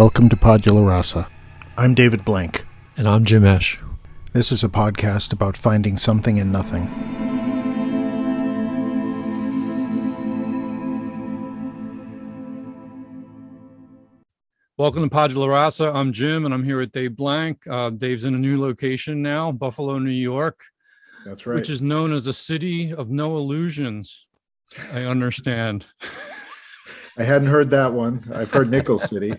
Welcome to Podula Rasa. I'm David Blank. And I'm Jim Esch. This is a podcast about finding something in nothing. Welcome to Podula Rasa. I'm Jim, and I'm here with Dave Blank. Uh, Dave's in a new location now, Buffalo, New York. That's right. Which is known as the city of no illusions. I understand. I hadn't heard that one. I've heard Nickel City,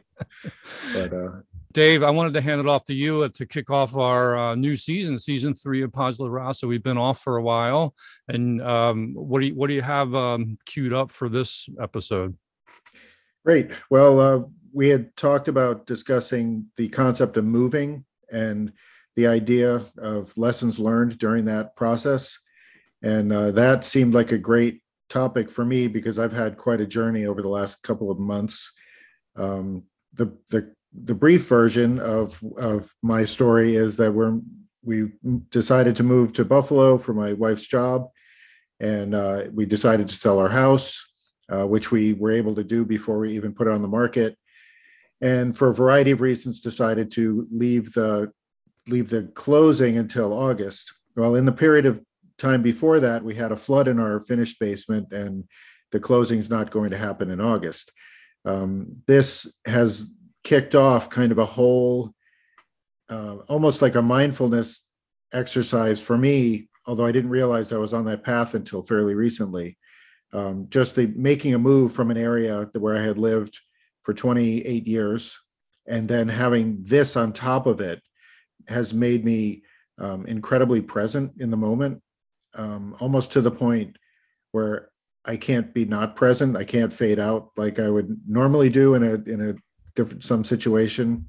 but uh, Dave, I wanted to hand it off to you uh, to kick off our uh, new season, season three of Podula Rasa. We've been off for a while, and um, what do you what do you have um, queued up for this episode? Great. Well, uh, we had talked about discussing the concept of moving and the idea of lessons learned during that process, and uh, that seemed like a great topic for me because I've had quite a journey over the last couple of months. Um, the the the brief version of of my story is that we're we decided to move to Buffalo for my wife's job, and uh, we decided to sell our house, uh, which we were able to do before we even put it on the market, and for a variety of reasons decided to leave the leave the closing until August. Well, in the period of time before that, we had a flood in our finished basement, and the closing's not going to happen in August. Um, this has kicked off kind of a whole, uh, almost like a mindfulness exercise for me, although I didn't realize I was on that path until fairly recently. Um, just the making a move from an area where I had lived for 28 years and then having this on top of it has made me um, incredibly present in the moment um, almost to the point where I can't be not present. I can't fade out like I would normally do in a in a different some situation.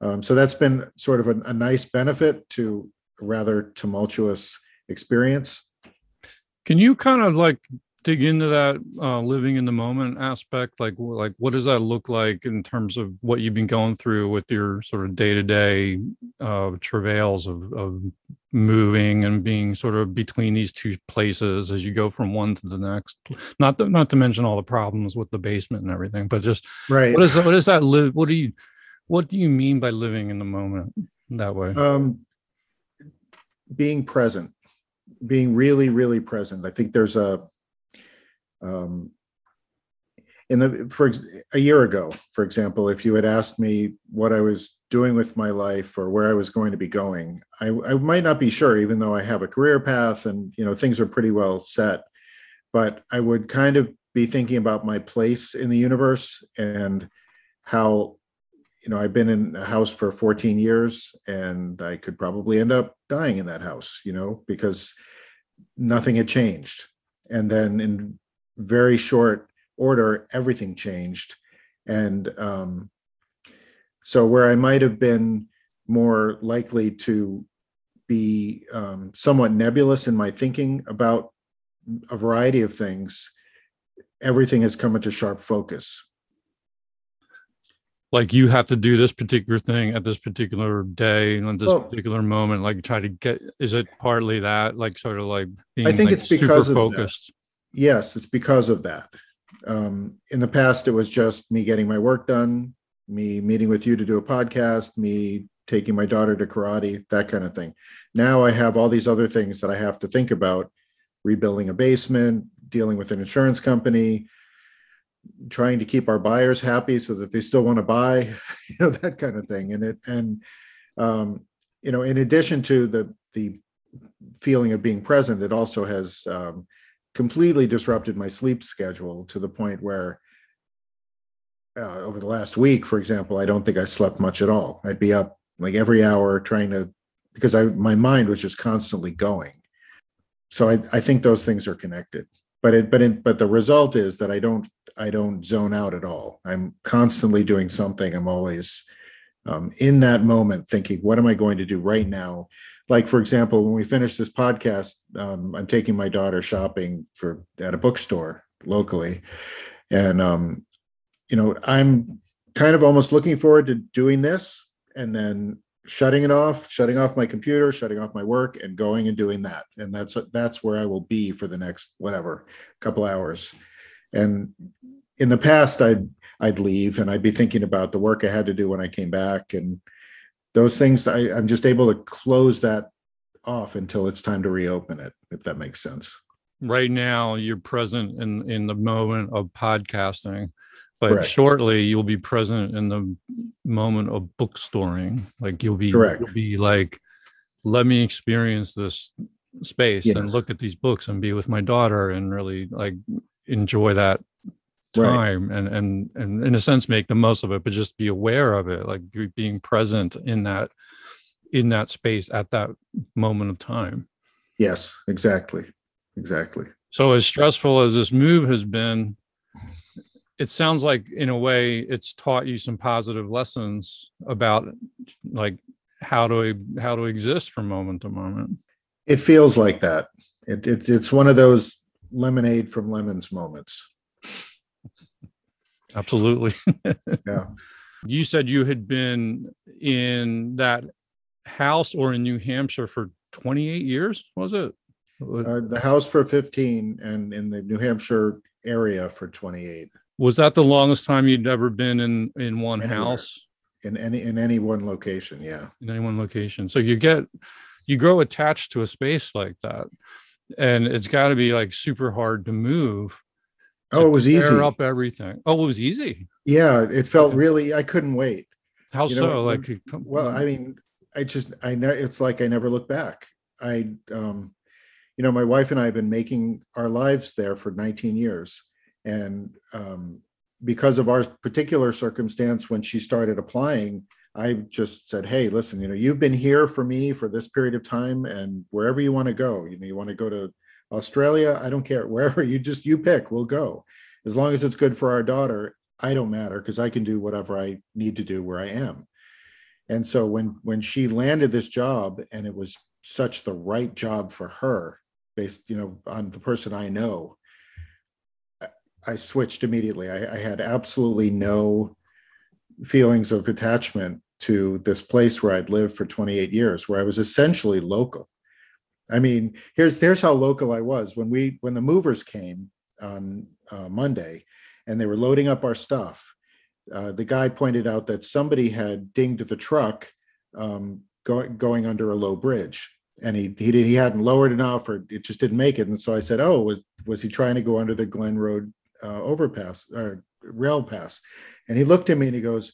Um, so that's been sort of a, a nice benefit to a rather tumultuous experience. Can you kind of like dig into that uh, living in the moment aspect like like what does that look like in terms of what you've been going through with your sort of day-to-day uh, travails of, of moving and being sort of between these two places as you go from one to the next. Not to, not to mention all the problems with the basement and everything but just right. what is that, what is that live what do you what do you mean by living in the moment that way? Um being present being really really present. I think there's a um, in the for a year ago, for example, if you had asked me what I was doing with my life or where I was going to be going, I, I might not be sure, even though I have a career path and you know things are pretty well set. But I would kind of be thinking about my place in the universe and how you know i've been in a house for 14 years and i could probably end up dying in that house you know because nothing had changed and then in very short order, everything changed. And um, so, where I might have been more likely to be um, somewhat nebulous in my thinking about a variety of things, everything has come into sharp focus. Like you have to do this particular thing at this particular day and at this well, particular moment. Like try to get. Is it partly that, like sort of like being? I think like it's because super focused yes, it's because of that. Um, in the past, it was just me getting my work done, me meeting with you to do a podcast, me taking my daughter to karate, that kind of thing. Now I have all these other things that I have to think about rebuilding a basement, dealing with an insurance company, trying to keep our buyers happy so that they still want to buy, you know, that kind of thing. And it, and, um, you know, in addition to the, the feeling of being present, it also has, um, completely disrupted my sleep schedule to the point where uh, over the last week, for example, I don't think I slept much at all. I'd be up like every hour trying to because I my mind was just constantly going. So I, I think those things are connected. But it but it, but the result is that I don't I don't zone out at all. I'm constantly doing something. I'm always um, in that moment thinking, what am I going to do right now like for example when we finish this podcast um, i'm taking my daughter shopping for at a bookstore locally and um, you know i'm kind of almost looking forward to doing this and then shutting it off shutting off my computer shutting off my work and going and doing that and that's that's where i will be for the next whatever couple hours and in the past, I'd I'd leave and I'd be thinking about the work I had to do when I came back and those things. I, I'm just able to close that off until it's time to reopen it, if that makes sense. right now you're present in in the moment of podcasting but Correct. shortly you'll be present in the moment of bookstoring like you'll be Correct. you'll be like let me experience this space and look at these books and be with my daughter and really like enjoy that Right. time and and and in a sense make the most of it but just be aware of it like be- being present in that in that space at that moment of time Yes, exactly, exactly. So as stressful as this move has been, it sounds like in a way it's taught you some positive lessons about like how to how to exist from moment to moment. It feels like that. It, it it's one of those lemonade from lemons moments. Absolutely. Yeah. You said you had been in that house or in New Hampshire for 28 years, was it? Uh, the house for 15 and in the New Hampshire area for 28 Was that the longest time you'd ever been in in one Anywhere. house? in any in any one location. Yeah. in any one location. So you get you grow attached to a space like that. And it's got to be like super hard to move. to Oh, it was easy. up everything. Oh, it was easy. Yeah, it felt Okay. really. I couldn't wait. How You know, so? Like Well, I mean, I just I know it's like I never look back. I um you know, my wife and I have been making our lives there for 19 years. And um because of our particular circumstance when she started applying, I just said, "Hey, listen, you know, you've been here for me for this period of time and wherever you want to go, you know, you want to go to Australia, I don't care. Wherever you just you pick, we'll go. As long as it's good for our daughter, I don't matter because I can do whatever I need to do where I am." And so when when she landed this job and it was such the right job for her based, you know, on the person I know, I- switched immediately. I, I had absolutely no feelings of attachment to this place where I'd lived for 28 years, where I was essentially local. I mean, here's here's how local I was when we when the movers came on uh, Monday, and they were loading up our stuff. Uh, the guy pointed out that somebody had dinged the truck um, going going under a low bridge, and he he did, he hadn't lowered enough, or it just didn't make it. And so I said, "Oh, was was he trying to go under the Glen Road uh, overpass or rail pass?" And he looked at me and he goes,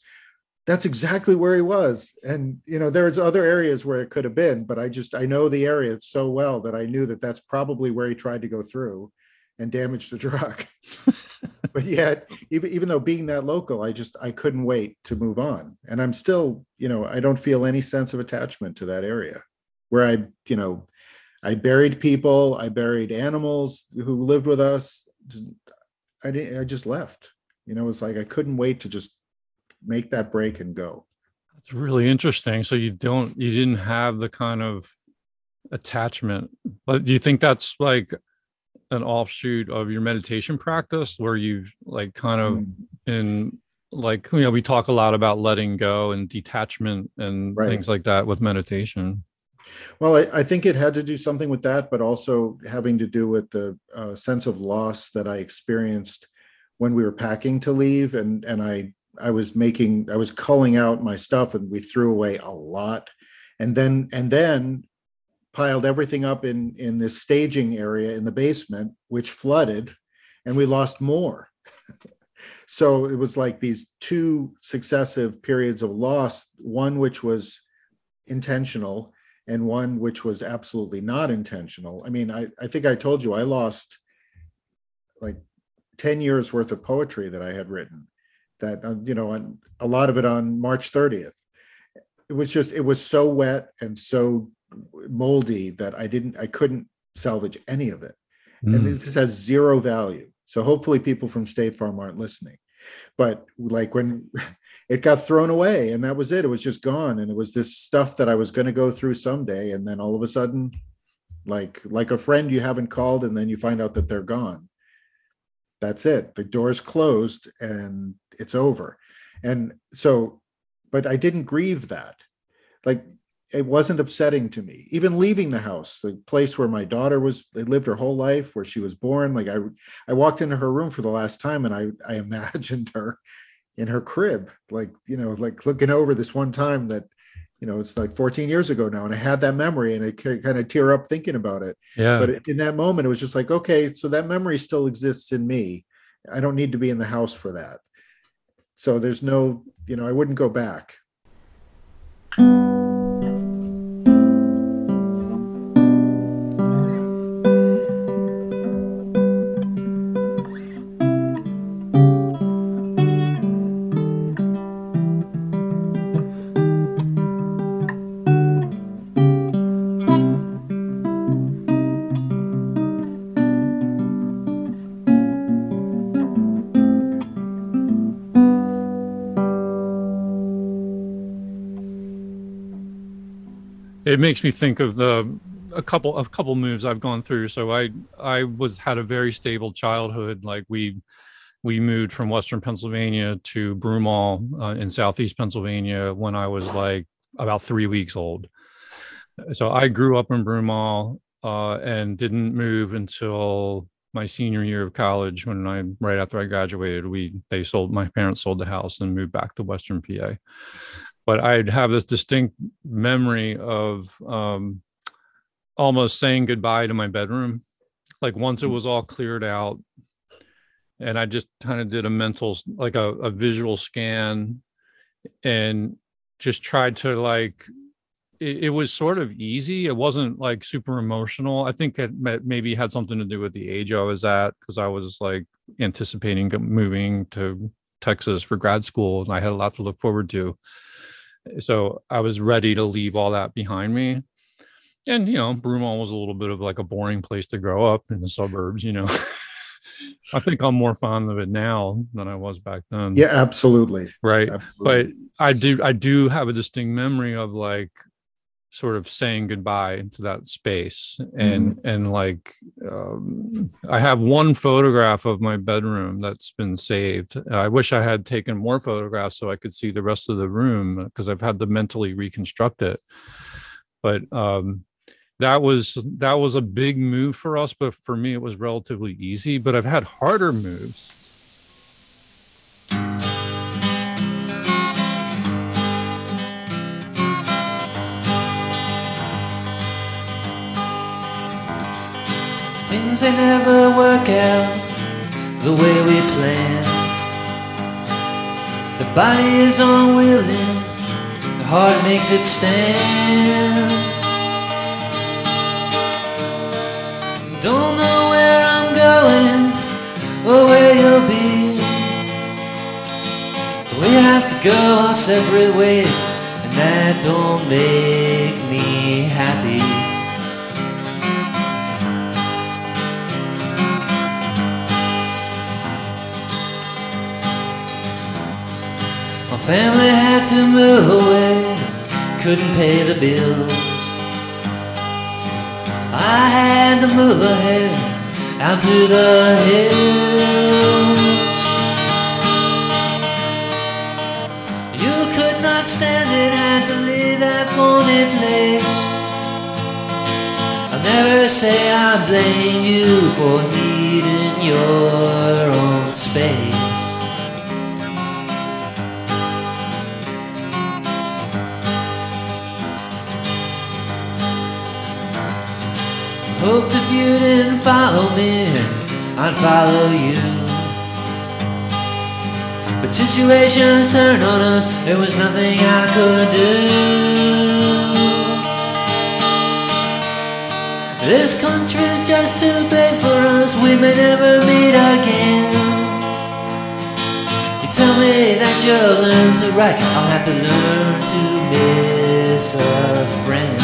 "That's exactly where he was." And you know, there's other areas where it could have been, but I just I know the area so well that I knew that that's probably where he tried to go through and damage the truck. but yet, even even though being that local, I just I couldn't wait to move on. And I'm still, you know, I don't feel any sense of attachment to that area where I, you know, I buried people, I buried animals who lived with us. I didn't I just left. You know, it's like I couldn't wait to just make that break and go. It's really interesting. So you don't you didn't have the kind of attachment. But do you think that's like an offshoot of your meditation practice where you've like kind of Mm. in like you know we talk a lot about letting go and detachment and Right. things like that with meditation Well, I, I think it had to do something with that, but also having to do with the uh, sense of loss that I experienced when we were packing to leave, and and I I was making I was culling out my stuff, and we threw away a lot, and then and then piled everything up in in this staging area in the basement, which flooded, and we lost more. so it was like these two successive periods of loss, one which was intentional and one which was absolutely not intentional. I mean, I, I think I told you I lost like 10 years worth of poetry that I had written that, uh, you know, on a lot of it on March 30th. It was just, it was so wet and so moldy that I didn't, I couldn't salvage any of it. And Mm. this has zero value. So hopefully people from State Farm aren't listening. But like when it got thrown away and that was it, it was just gone. And it was this stuff that I was going to go through someday. And then all of a sudden, like like a friend you haven't called, and then you find out that they're gone. That's it. The door's closed and it's over. And so, but I didn't grieve that. Like it wasn't upsetting to me. Even leaving the house, the place where my daughter was, they lived her whole life, where she was born. Like I, I walked into her room for the last time, and I, I imagined her in her crib, like you know, like looking over this one time that, you know, it's like 14 years ago now, and I had that memory, and I kind of tear up thinking about it. Yeah. But in that moment, it was just like, okay, so that memory still exists in me. I don't need to be in the house for that. So there's no, you know, I wouldn't go back. It makes me think of the a couple of couple moves I've gone through. So I I was had a very stable childhood. Like we we moved from Western Pennsylvania to Broomall uh, in Southeast Pennsylvania when I was like about three weeks old. So I grew up in Broomall uh, and didn't move until my senior year of college when I right after I graduated. We they sold my parents sold the house and moved back to Western PA but I'd have this distinct memory of um, almost saying goodbye to my bedroom. Like once it mm. was all cleared out, and I just kind of did a mental, like a, a visual scan, and just tried to like. It, it was sort of easy. It wasn't like super emotional. I think it maybe had something to do with the age I was at because I was like anticipating moving to Texas for grad school, and I had a lot to look forward to so I was ready to leave all that behind me. And you know, Broomall was a little bit of like a boring place to grow up in the suburbs, you know. I think I'm more fond of it now than I was back then. Yeah, absolutely. Right. Absolutely. But I do I do have a distinct memory of like sort of saying goodbye to that space. And mm-hmm. and like um, i have one photograph of my bedroom that's been saved. I wish i had taken more photographs so i could see the rest of the room because i've had to mentally reconstruct it. But um, that was that was a big move for us but for me it was relatively easy. But i've had harder moves things they never work out the way we plan. The body is unwilling, the heart makes it stand. Don't know where I'm going or where you'll be. We have to go our separate ways, and that don't make me happy. Family had to move away, couldn't pay the bills. I had to move ahead out to the hills. You could not stand it, had to leave that phony place. I'll never say I blame you for needing your own space. You didn't follow me, I'd follow you. But situations turned on us, there was nothing I could do. This country's just too big for us, we may never meet again. You tell me that you'll learn to write, I'll have to learn to miss a friend.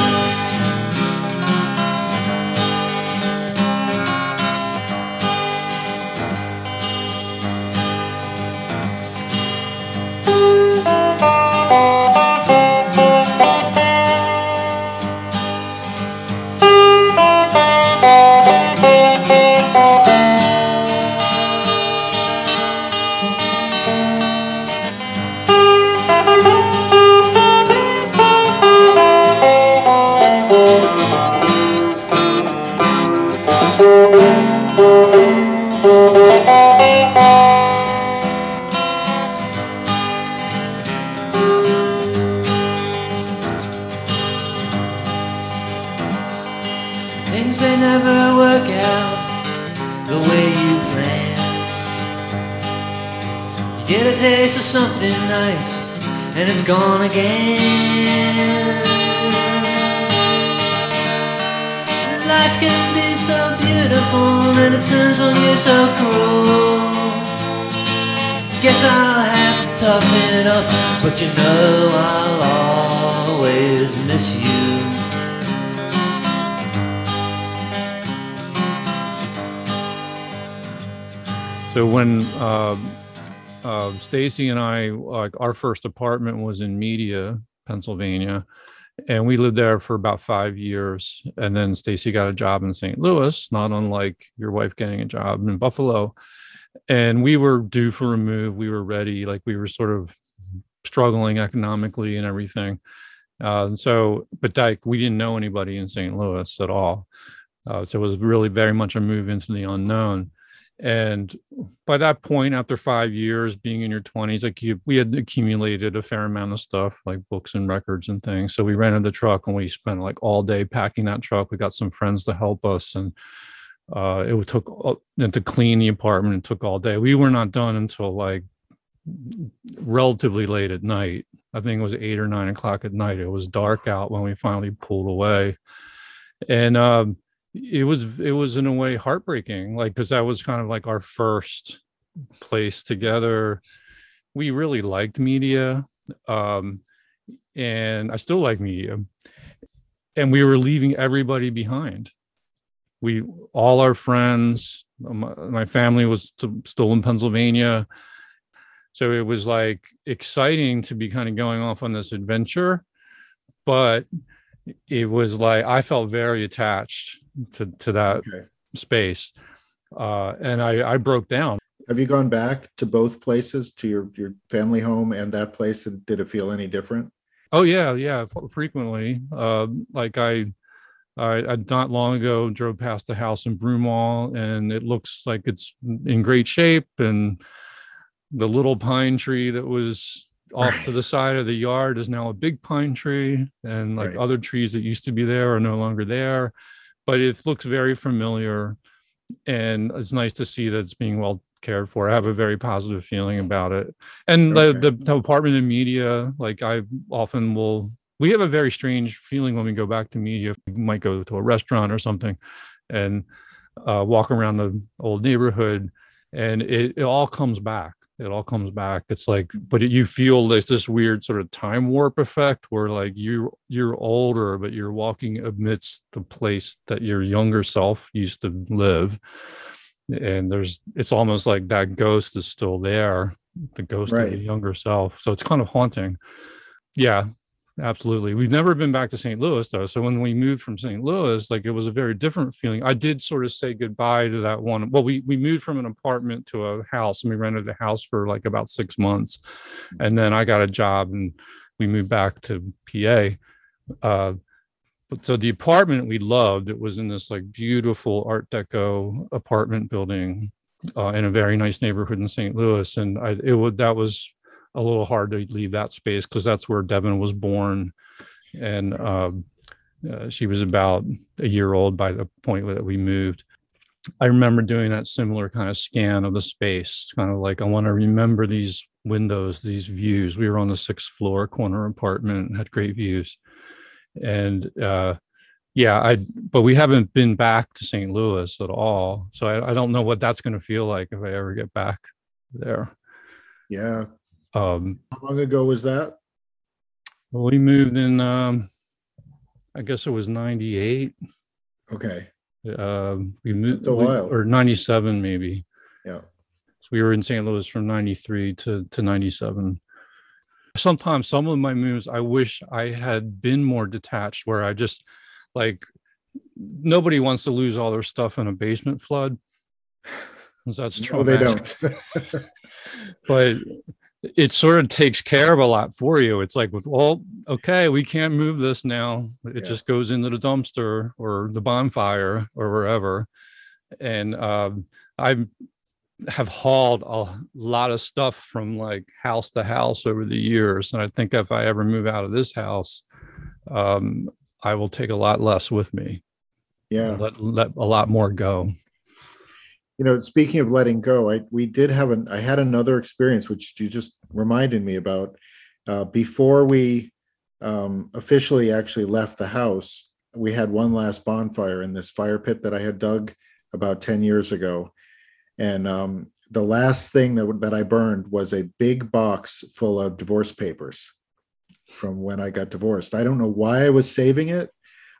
Something nice, and it's gone again. Life can be so beautiful, and it turns on you so cruel. Guess I'll have to toughen it up, but you know I'll always miss you. So when uh, uh, Stacy and I, like our first apartment was in Media, Pennsylvania, and we lived there for about five years. And then Stacy got a job in St. Louis, not unlike your wife getting a job in Buffalo. And we were due for a move. We were ready, like we were sort of struggling economically and everything. Uh, so, but like we didn't know anybody in St. Louis at all. Uh, so it was really very much a move into the unknown and by that point after five years being in your 20s like you we had accumulated a fair amount of stuff like books and records and things. So we rented the truck and we spent like all day packing that truck. We got some friends to help us and uh, it took uh, to clean the apartment it took all day. We were not done until like relatively late at night. I think it was eight or nine o'clock at night. It was dark out when we finally pulled away. And um it was it was in a way heartbreaking like because that was kind of like our first place together. We really liked media um and i still like media and we were leaving everybody behind. We all our friends my, my family was still in pennsylvania. So it was like exciting to be kind of going off on this adventure but it was like i felt very attached to to that okay. space uh, and I, I broke down have you gone back to both places to your your family home and that place and did it feel any different oh yeah yeah frequently uh, like I, I i not long ago drove past the house in broomall and it looks like it's in great shape and the little pine tree that was off right. to the side of the yard is now a big pine tree and like right. other trees that used to be there are no longer there but it looks very familiar and it's nice to see that it's being well cared for. I have a very positive feeling about it. And okay. the, the apartment in media, like I often will, we have a very strange feeling when we go back to media. We might go to a restaurant or something and uh, walk around the old neighborhood and it, it all comes back it all comes back. It's like but you feel there's this weird sort of time warp effect where like you you're older but you're walking amidst the place that your younger self used to live. And there's it's almost like that ghost is still there the ghost right. of the younger self. So it's kind of haunting. Yeah absolutely. We've never been back to st louis though so when we moved from st louis like it was a very different feeling. I did sort of say goodbye to that one well we we moved from an apartment to a house and we rented the house for like about six months and then i got a job and we moved back to pa uh, but so the apartment we loved it was in this like beautiful art deco apartment building uh, in a very nice neighborhood in st louis and i it would that was a little hard to leave that space because that's where Devin was born, and um, uh, she was about a year old by the point that we moved. I remember doing that similar kind of scan of the space, kind of like I want to remember these windows, these views. We were on the sixth floor corner apartment, had great views, and uh, yeah, I. But we haven't been back to St. Louis at all, so I, I don't know what that's going to feel like if I ever get back there. Yeah, um, How long ago was that? Well, we moved in, um, I guess it was 98. Okay. Um, we moved a while. or 97 maybe. Yeah. So we were in St. Louis from 93 to, to 97. Sometimes some of my moves, I wish I had been more detached where I just like nobody wants to lose all their stuff in a basement flood. That's true. No, they don't. but it sort of takes care of a lot for you. It's like, well, okay, we can't move this now. It yeah. just goes into the dumpster or the bonfire or wherever. And um, I have hauled a lot of stuff from like house to house over the years. And I think if I ever move out of this house, um, I will take a lot less with me. Yeah. let, let a lot more go. You know, speaking of letting go, I we did have an I had another experience which you just reminded me about uh, before we um, officially actually left the house. We had one last bonfire in this fire pit that I had dug about ten years ago, and um, the last thing that that I burned was a big box full of divorce papers from when I got divorced. I don't know why I was saving it.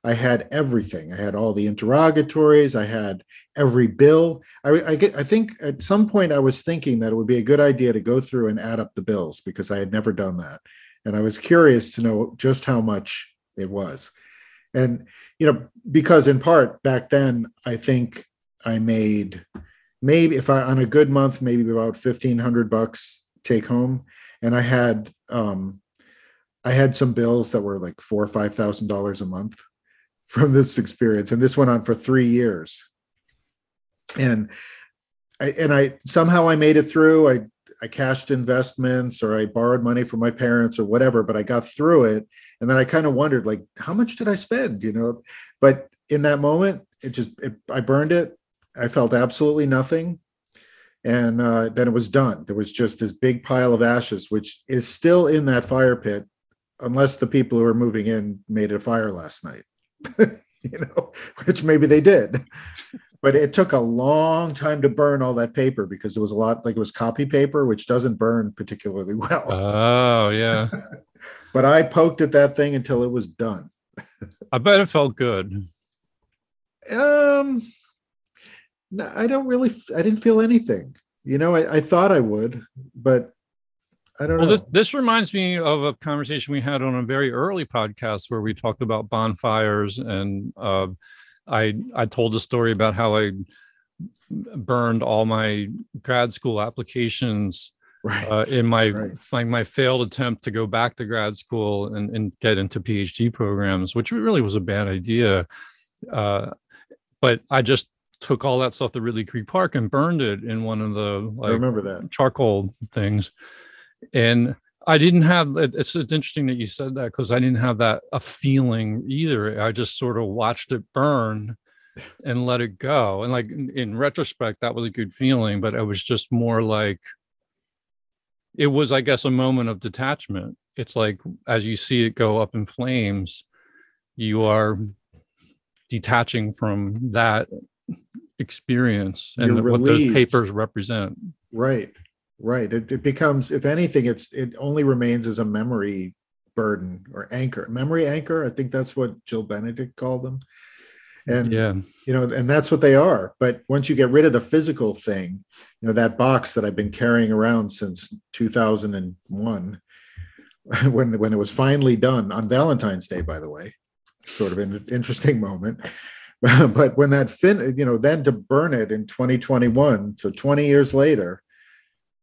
I had everything. I had all the interrogatories. I had every bill. I, I get. I think at some point I was thinking that it would be a good idea to go through and add up the bills because I had never done that, and I was curious to know just how much it was. And you know, because in part back then, I think I made maybe if I on a good month, maybe about fifteen hundred bucks take home, and I had um, I had some bills that were like four or five thousand dollars a month from this experience, and this went on for three years. And I and I somehow I made it through. I I cashed investments or I borrowed money from my parents or whatever, but I got through it. And then I kind of wondered, like, how much did I spend? You know, but in that moment, it just it, I burned it. I felt absolutely nothing. And uh, then it was done. There was just this big pile of ashes, which is still in that fire pit, unless the people who are moving in made a fire last night. you know, which maybe they did. But it took a long time to burn all that paper because it was a lot like it was copy paper, which doesn't burn particularly well. Oh yeah, but I poked at that thing until it was done. I bet it felt good. Um, no, I don't really. I didn't feel anything. You know, I, I thought I would, but I don't Well, know. this this reminds me of a conversation we had on a very early podcast where we talked about bonfires, and uh, I I told a story about how I burned all my grad school applications right. uh, in my right. like my failed attempt to go back to grad school and, and get into PhD programs, which really was a bad idea. Uh, but I just took all that stuff to Ridley Creek Park and burned it in one of the I remember that. charcoal things and i didn't have it's, it's interesting that you said that because i didn't have that a feeling either. I just sort of watched it burn and let it go. And like in, in retrospect that was a good feeling but it was just more like it was i guess a moment of detachment. It's like as you see it go up in flames you are detaching from that experience and You're what those papers represent. Right. Right. It, it becomes, if anything, it's it only remains as a memory burden or anchor. Memory anchor. I think that's what Jill Benedict called them. And yeah you know, and that's what they are. But once you get rid of the physical thing, you know, that box that I've been carrying around since 2001, when when it was finally done on Valentine's Day, by the way, sort of an interesting moment. but when that fin, you know, then to burn it in 2021, so 20 years later,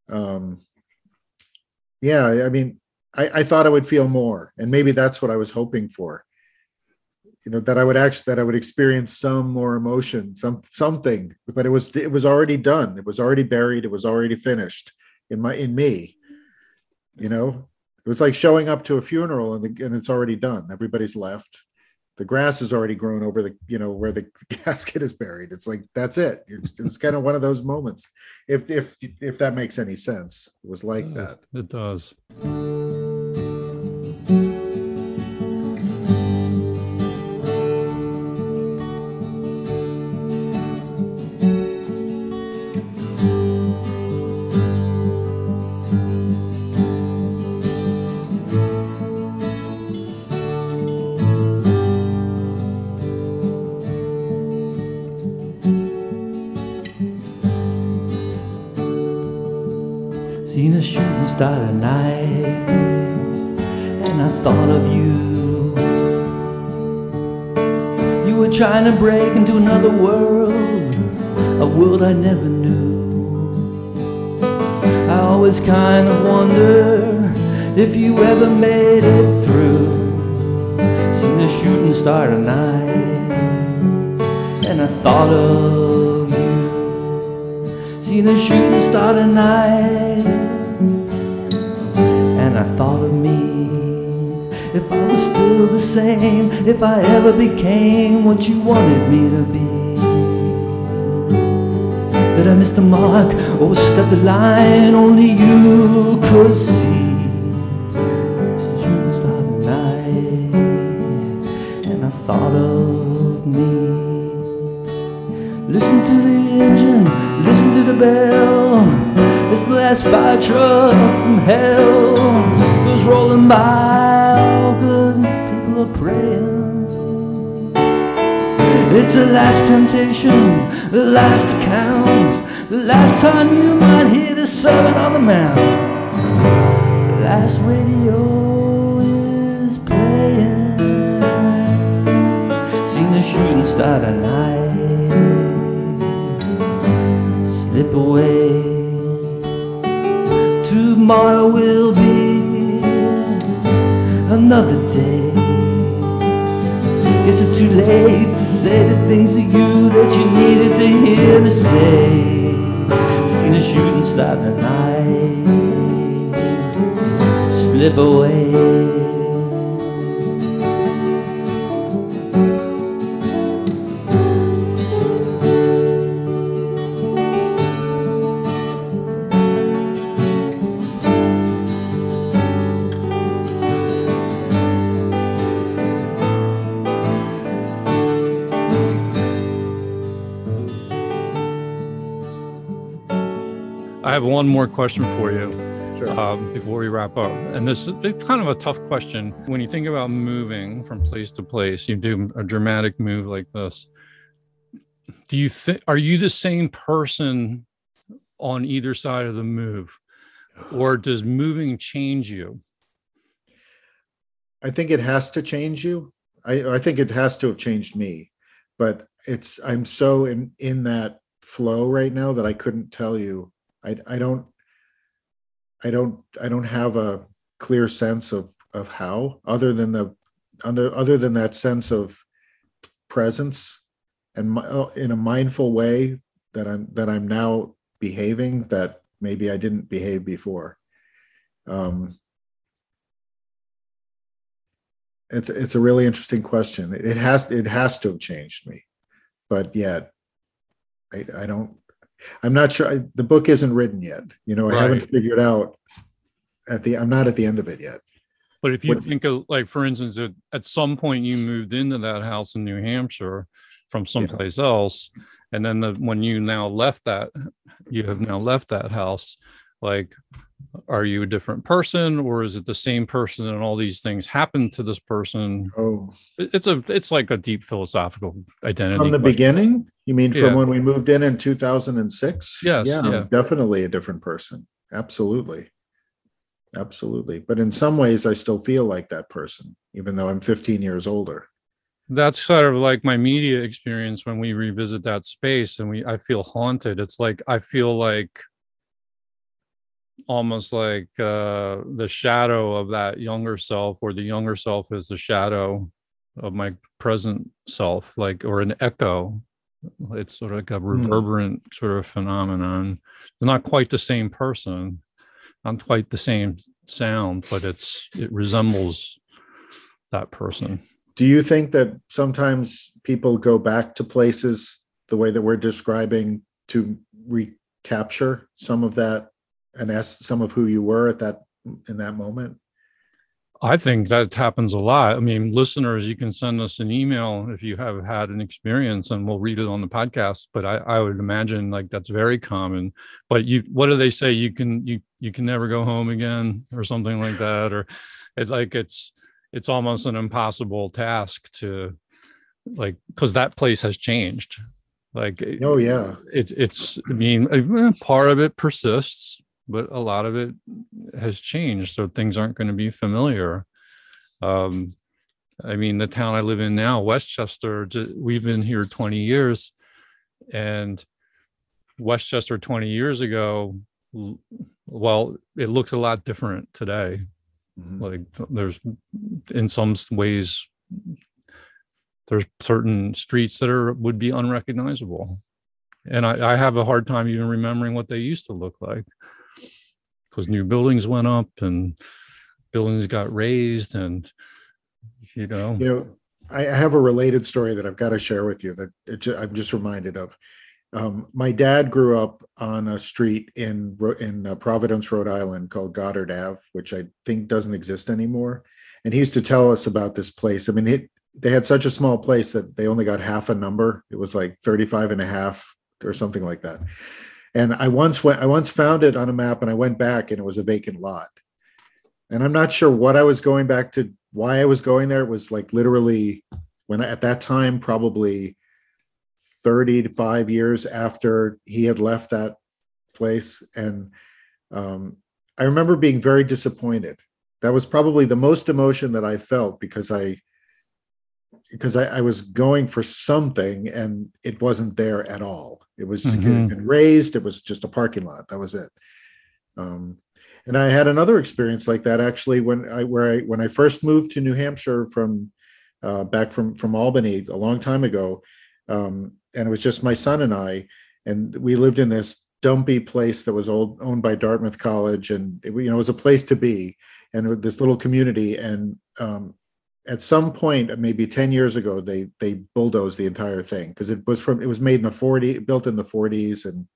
um, yeah, I mean, I, I thought I would feel more, and maybe that's what I was hoping for. You know that i would actually that i would experience some more emotion some something but it was it was already done. It was already buried. It was already finished in my in me. You know it was like showing up to a funeral and, the, and it's already done. Everybody's left the grass has already grown over the you know where the casket is buried. It's like that's it. It was kind of one of those moments. If if if that makes any sense it was like Uh, that. It does. A shooting star tonight, and I thought of you. You were trying to break into another world, a world I never knew. I always kind of wonder if you ever made it through. Seen a shooting star tonight, and I thought of you. Seen a shooting star tonight, and I thought of me. if I was still the same, if I ever became what you wanted me to be. Did I miss the mark, overstep the line only you could have one more question for you Sure. um, before we wrap up. And this is kind of a tough question. When you think about moving from place to place, you do a dramatic move like this. Do you think, are you the same person on either side of the move? Or does moving change you? I think it has to change you. I, I think it has to have changed me, but it's, I'm so in, in that flow right now that I couldn't tell you. I, I don't, I don't, I don't have a clear sense of, of how, other than the, other, other than that sense of presence and uh, in a mindful way that I'm, that I'm now behaving that maybe I didn't behave before. Um, it's it's a really interesting question. It has it has to have changed me, but yet I I don't. I'm not sure. I, the book isn't written yet. You know, I haven't figured out at the. I'm not at the end of it yet. But if you What- think of like, for instance, at, at some point you moved into that house in New Hampshire from someplace else, and then the, when you now left that, you have now left that house. Like, are you a different person, or is it the same person, and all these things happen to this person? Oh, It's a, it's like a deep philosophical identity. from the question. beginning? You mean from Yeah. when we moved in in 2006? Yes, Yeah, yeah. I'm definitely a different person. Absolutely. Absolutely. But in some ways, I still feel like that person, even though I'm 15 years older. that's sort of like my media experience when we revisit that space and we i feel haunted it's like i feel like almost like uh the shadow of that younger self or the younger self is the shadow of my present self like or an echo. It's sort of like a reverberant sort of phenomenon. They're not quite the same person not quite the same sound but it's it resembles that person. Do you think that sometimes people go back to places the way that we're describing to recapture some of that and ask some of who you were at that in that moment? I think that happens a lot. I mean, listeners, you can send us an email if you have had an experience and we'll read it on the podcast. But I, I would imagine like that's very common. But you what do they say? You can you you can never go home again or something like that. Or it's like it's it's almost an impossible task to like because that place has changed. Like Oh yeah. it, it's i mean eh, part of it persists but a lot of it has changed so things aren't going to be familiar. Um i mean the town i live in now westchester we've been here 20 years and westchester 20 years ago well it looks a lot different today. Mhm. like there's in some ways there's certain streets that are would be unrecognizable. And I, I have a hard time even remembering what they used to look like because new buildings went up and buildings got razed and You know, You know, I have a related story that I've got to share with you that it I'm just reminded of. Um, my dad grew up on a street in in uh, Providence, Rhode Island, called Goddard Ave, which I think doesn't exist anymore. And he used to tell us about this place. I mean, it, they had such a small place that they only got half a number. It was like 35 and a half or something like that. And I once went, I once found it on a map and I went back and it was a vacant lot. And I'm not sure what I was going back to, why I was going there. It was like literally when I, at that time, probably 35 years after he had left that place. And um, I remember being very disappointed. That was probably the most emotion that I felt because I, because I, I was going for something and it wasn't there at all. It was it had Mhm. been razed. It was just a parking lot. That was it. Um, and I had another experience like that actually when I where I when I first moved to New Hampshire from uh, back from from Albany a long time ago, um, and it was just my son and I, and we lived in this dumpy place that was old, owned by Dartmouth College, and it, you know it was a place to be, and this little community, and um, at some point maybe 10 years ago they they bulldozed the entire thing because it was from it was made in the 40 built in the 40s and,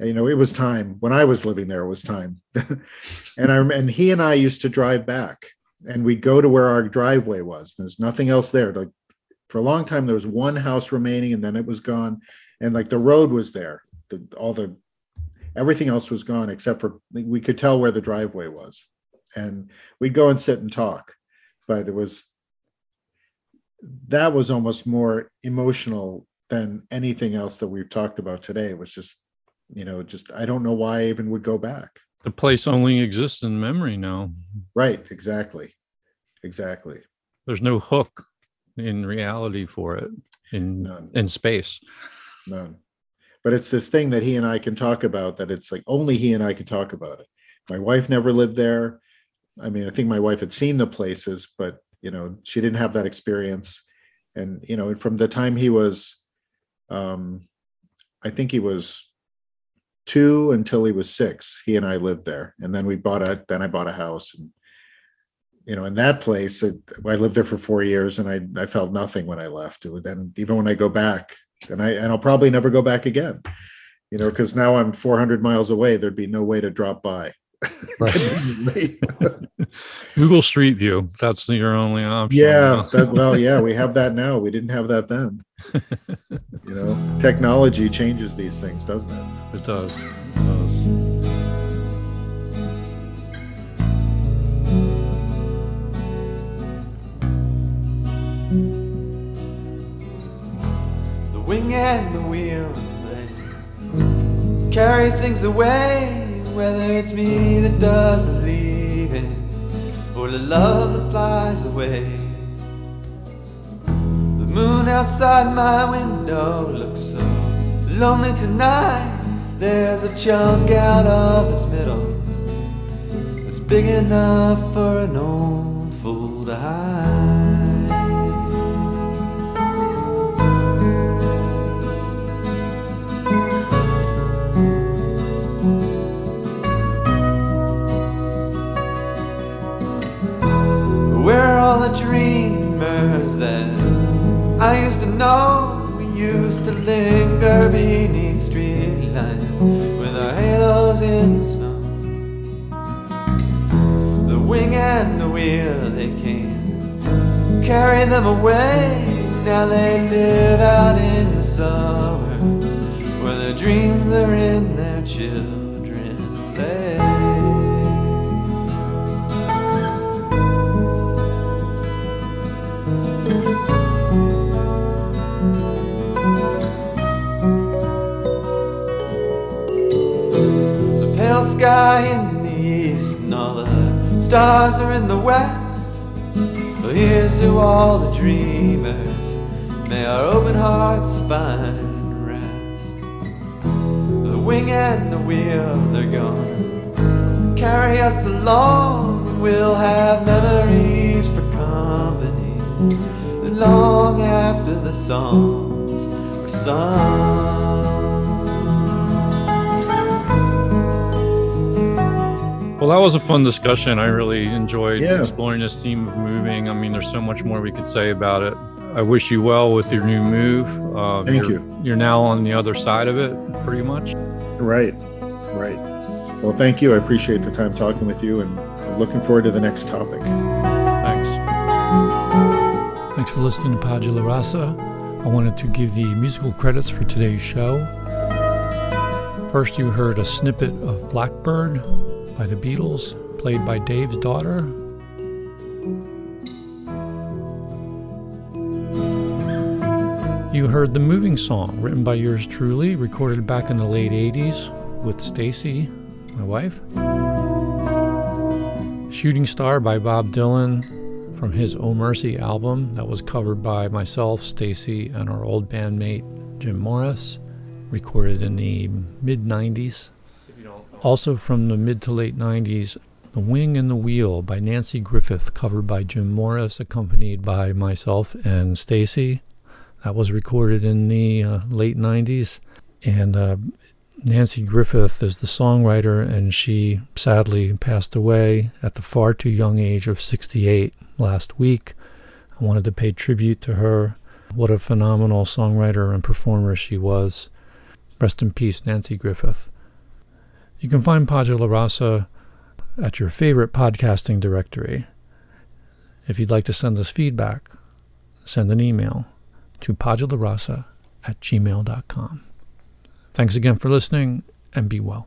you know it was time. When i was living there it was time. And i and he and i used to drive back and we'd go to where our driveway was. There's nothing else there. Like for a long time there was one house remaining and then it was gone and like the road was there. The, all the everything else was gone except for we could tell where the driveway was. And we'd go and sit and talk but it was that was almost more emotional than anything else that we've talked about today. It was just you know just i don't know why i even would go back. The place only exists in memory now. right exactly exactly. There's no hook in reality for it in none. in space. none. But it's this thing that he and i can talk about that it's like only he and i can talk about it. My wife never lived there. I mean i think my wife had seen the places but you know she didn't have that experience. And you know from the time he was um i think he was two until he was six he and i lived there. And then we bought a then i bought a house and you know in that place it, i lived there for four years and i i felt nothing when i left. Would and even when i go back and i and i'll probably never go back again you know because now i'm 400 miles away there'd be no way to drop by conveniently. Google Street View. That's your only option. yeah that, well yeah we have that now we didn't have that then you know technology changes these things doesn't it it does. It does. The wing and the wheel, they carry things away. Whether it's me that does the leaving or the love that flies away. The moon outside my window looks so lonely tonight. There's a chunk out of its middle that's big enough for an old fool to hide. All the dreamers that I used to know? We used to linger beneath streetlights with our halos in the snow. The wing and the wheel, they came, carry them away. Now they live out in the summer where their dreams are in their children's play. Sky in the east and all the stars are in the west. Well, here's to all the dreamers. May our open hearts find rest. The wing and the wheel, they're gonna carry us along, and we'll have memories for company long after the songs are sung. Well, that was a fun discussion. I really enjoyed Yeah. exploring this theme of moving. I mean, there's so much more we could say about it. I wish you well with your new move. Uh, Thank you're, you. You're now on the other side of it, pretty much. Right, right. Well, thank you. I appreciate the time talking with you and I'm looking forward to the next topic. Thanks. Thanks for listening to Padula Rasa. I wanted to give the musical credits for today's show. First, you heard a snippet of Blackbird by the Beatles, played by Dave's daughter. You heard the moving song written by yours truly, recorded back in the late 80s with Stacy, my wife. Shooting Star by Bob Dylan from his Oh Mercy album that was covered by myself, Stacy, and our old bandmate Jim Morris, recorded in the mid 90s. Also from the mid to late 90s, The Wing and the Wheel by Nanci Griffith, covered by Jim Morris, accompanied by myself and Stacy. That was recorded in the uh, late 90s. And uh, Nanci Griffith is the songwriter, and she sadly passed away at the far too young age of 68 last week. I wanted to pay tribute to her. What a phenomenal songwriter and performer she was. Rest in peace, Nanci Griffith. You can find Padula Rasa at your favorite podcasting directory. If you'd like to send us feedback, send an email to padularasa at gmail.com. Thanks again for listening and be well.